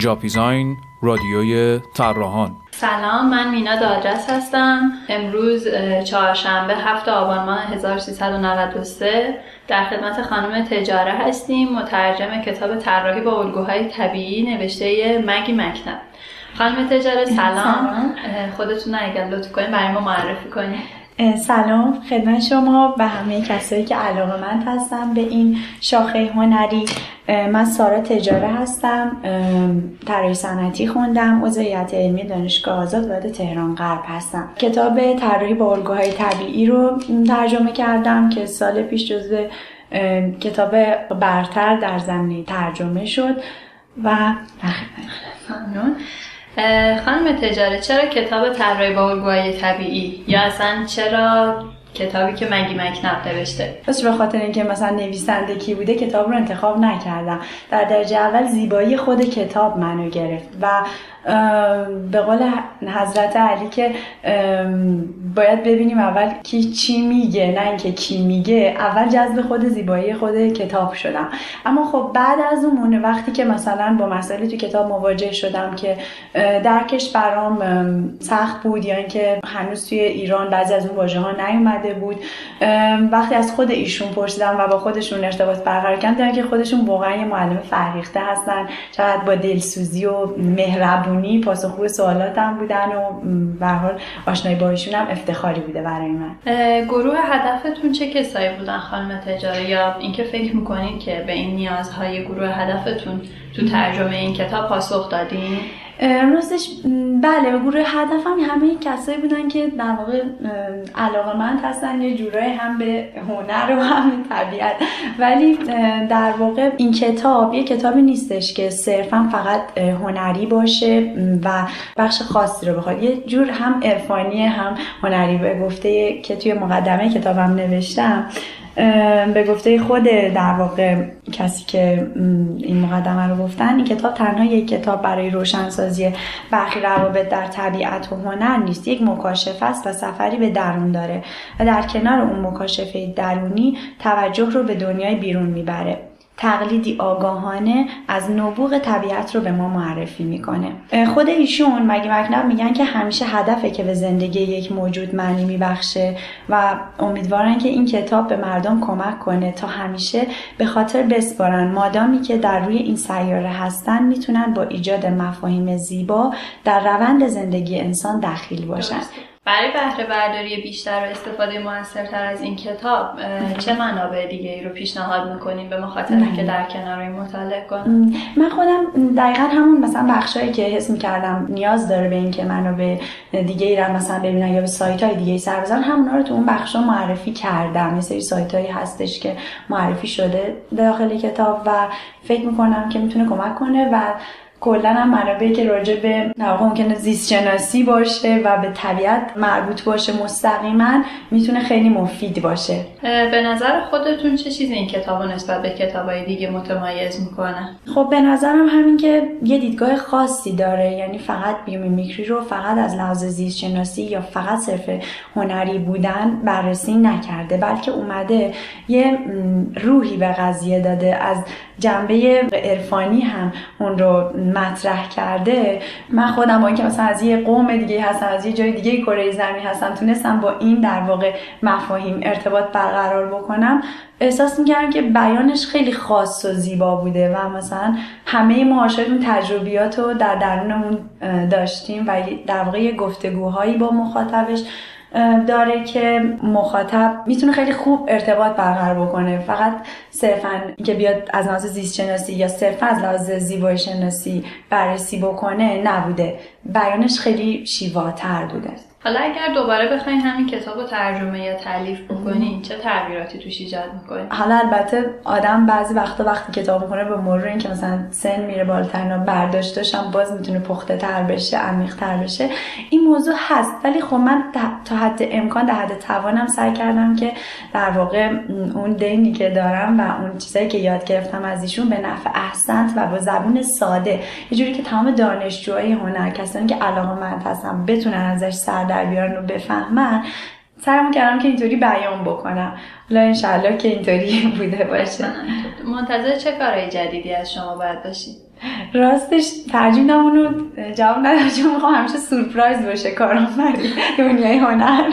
جاپیزاین رادیوی طراحان. سلام من مینا دادرس هستم. امروز چهارشنبه هفت آبان ماه 1393 در خدمت خانم تجاره هستیم مترجم کتاب طراحی با الگوهای طبیعی نوشته مگی مکتب خانم تجاره سلام. خودتون اگر لطف کنید برای ما معرفی کنید سلام خدمت شما و همه کسایی که علاقه من هستم به این شاخه هنری. من سارا تجاره هستم. طراحی صنعتی خوندم. عضویت علمی دانشگاه آزاد وارد تهران غرب هستم. کتاب طراحی با الگوهای طبیعی رو ترجمه کردم که سال پیش جزو کتاب برتر در زمینه ترجمه شد. و ممنون. خانم تجاره چرا کتاب طراحی با الگوهای طبیعی؟ یا اصلا چرا کتابی که مگی مکنب نوشته؟ بس به خاطر اینکه مثلا نویسنده کی بوده کتاب رو انتخاب نکردم. در درجه اول زیبایی خود کتاب منو گرفت و به قول حضرت علی که باید ببینیم اول کی چی میگه نه اینکه کی میگه. اول جذب خود زیبایی خود کتاب شدم. اما خب بعد از اون وقتی که مثلا با مسائلی تو کتاب مواجه شدم که درکش برام سخت بود یا اینکه هنوز توی ایران بعضی از اون واژه ها نیومده بود وقتی از خود ایشون پرسیدم و با خودشون ارتباط برقرار کردم که خودشون واقعا معلم فرهیخته هستن. چقدر با دلسوزی و مهربون مهربونی پاسخگوی سوالاتم بودن و به حال آشنایی با ایشون هم افتخاری بوده برای من. گروه هدفتون چه کسایی بودن خانم تجاره یا اینکه فکر می‌کنید که به این نیازهای گروه هدفتون تو ترجمه این کتاب پاسخ دادین؟ راستش بله گروه هدفم همه کسایی بودن که در واقع علاقه من هستن یه جورایی هم به هنر و هم طبیعت. ولی در واقع این کتاب یه کتابی نیستش که صرفا فقط هنری باشه و بخش خاصی رو بخواد. یه جور هم عرفانی هم هنری به گفته که توی مقدمه کتابم نوشتم. به گفته خود در واقع کسی که این مقدمه رو گفتن این کتاب تنها یک کتاب برای روشنسازی برخی روابط در طبیعت و هنر نیست. یک مکاشفه است و سفری به درون داره و در کنار اون مکاشفه درونی توجه رو به دنیای بیرون می‌بره. تقلیدی آگاهانه از نبوغ طبیعت رو به ما معرفی می‌کنه. خود ایشون مگه مکنب میگن که همیشه هدفه که به زندگی یک موجود معنی میبخشه و امیدوارن که این کتاب به مردم کمک کنه تا همیشه به خاطر بسپارن. مادامی که در روی این سیاره هستن می‌تونن با ایجاد مفاهیم زیبا در روند زندگی انسان دخیل باشن. برای بهره برداری بیشتر و استفاده موثرتر از این کتاب چه منابع دیگه ای رو پیشنهاد می‌کنیم به مخاطبه که در کنار این مطالعه کنم من خودم دقیقا همون مثلا بخشایی که حس می‌کردم نیاز داره به اینکه منابع دیگه ای رو مثلا ببینن یا به سایت های دیگه ای سر بزن همونا رو تو اون بخشا معرفی کردم. یه سری سایت هایی هستش که معرفی شده داخل کتاب و فکر می‌کنم که می‌تونه کمک کنه و کلا هم منابعی که راجع به ممکنه زیست شناسی باشه و به طبیعت مربوط باشه مستقیما می‌تونه خیلی مفید باشه. به نظر خودتون چه چیزی این کتاب نسبت به کتابای دیگه متمایز می‌کنه؟ خب به نظرم همین که یه دیدگاه خاصی داره یعنی فقط بیومیمیکری رو فقط از لحاظ زیست شناسی یا فقط صرف هنری بودن بررسی نکرده بلکه اومده یه روحی به قضیه داده. از جنبه عرفانی هم اون رو مطرح کرده من خودم با اینکه مثلا از یه قوم دیگه هستم از یه جای دیگه کره زمین هستم تونستم با این در واقع مفاهیم ارتباط برقرار بکنم احساس می‌کردم که بیانش خیلی خاص و زیبا بوده و مثلا همه ما اون تجربیات رو در درونمون داشتیم و در واقع گفتگوهایی با مخاطبش داره که مخاطب می‌تونه خیلی خوب ارتباط برقرار بکنه. فقط صرفا که بیاد از لحاظ زیست شناسی یا صرفا از لحاظ زیبایی شناسی بررسی بکنه نبوده. بیانش خیلی شیواتر بوده. حالا اگر دوباره بخواین همین کتاب رو ترجمه یا تعلیف بکنین چه تغییراتی توش ایجاد می‌کنین حالا البته آدم بعضی وقتا وقتی کتاب می‌کنه به مرور اینکه مثلا سن میره بالاتر برداشتش هم باز می‌تونه پخته تر بشه عمیق تر بشه. این موضوع هست ولی خب من تا حد امکان در حد توانم سعی کردم که در واقع اون دینی که دارم و اون چیزایی که یاد گرفتم از ایشون به نفع احسنت و با زبون ساده. یه جوری که تمام دانشجوهای هنر کسانی که علاقه‌مند هستن بتونن ازش سر در بیارن و بفهمن سعی کردم که اینطوری بیان بکنم. حالا انشالله که اینطوری بوده باشه. منتظر چه کارهای جدیدی از شما باید باشید؟ راستش ترجیح نمونو جواب ندارم چون می‌خوام همیشه سورپرایز باشه کارم برای دنیای هنر.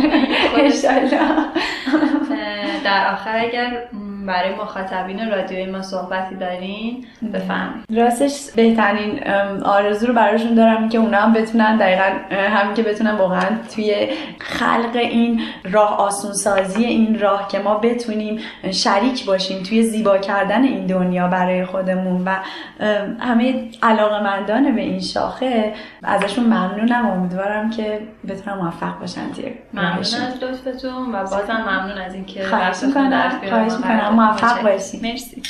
در آخر اگر برای مخاطبین رادیوی ما صحبتی دارین؟ بفهم راستش بهترین آرزو رو براشون دارم که اونا هم بتونن دقیقا همین که بتونن واقعا توی خلق این راه آسون سازی این راه که ما بتونیم شریک باشیم توی زیبا کردن این دنیا برای خودمون و همه علاقه مندان به این شاخه ازشون ممنونم. امیدوارم که بتونن موفق باشن توی ممنون از لطفتون و بازم ممنون از اینکه خواهش می‌کنم خواهش می‌کنم. موفق باشید مرسی